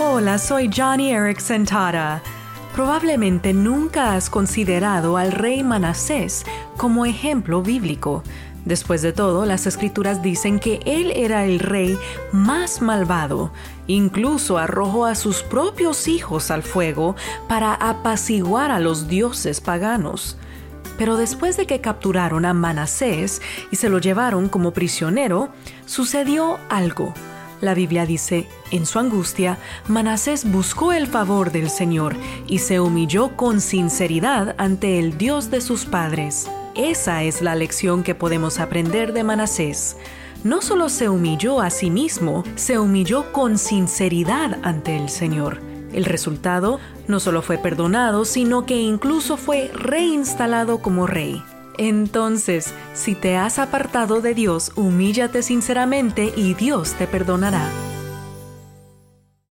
Hola, soy Johnny Erickson Tara. Probablemente nunca has considerado al rey Manasés como ejemplo bíblico. Después de todo, las escrituras dicen que él era el rey más malvado. Incluso arrojó a sus propios hijos al fuego para apaciguar a los dioses paganos. Pero después de que capturaron a Manasés y se lo llevaron como prisionero, sucedió algo. La Biblia dice, en su angustia, Manasés buscó el favor del Señor y se humilló con sinceridad ante el Dios de sus padres. Esa es la lección que podemos aprender de Manasés. No solo se humilló a sí mismo, se humilló con sinceridad ante el Señor. El resultado no solo fue perdonado, sino que incluso fue reinstalado como rey. Entonces, si te has apartado de Dios, humíllate sinceramente y Dios te perdonará.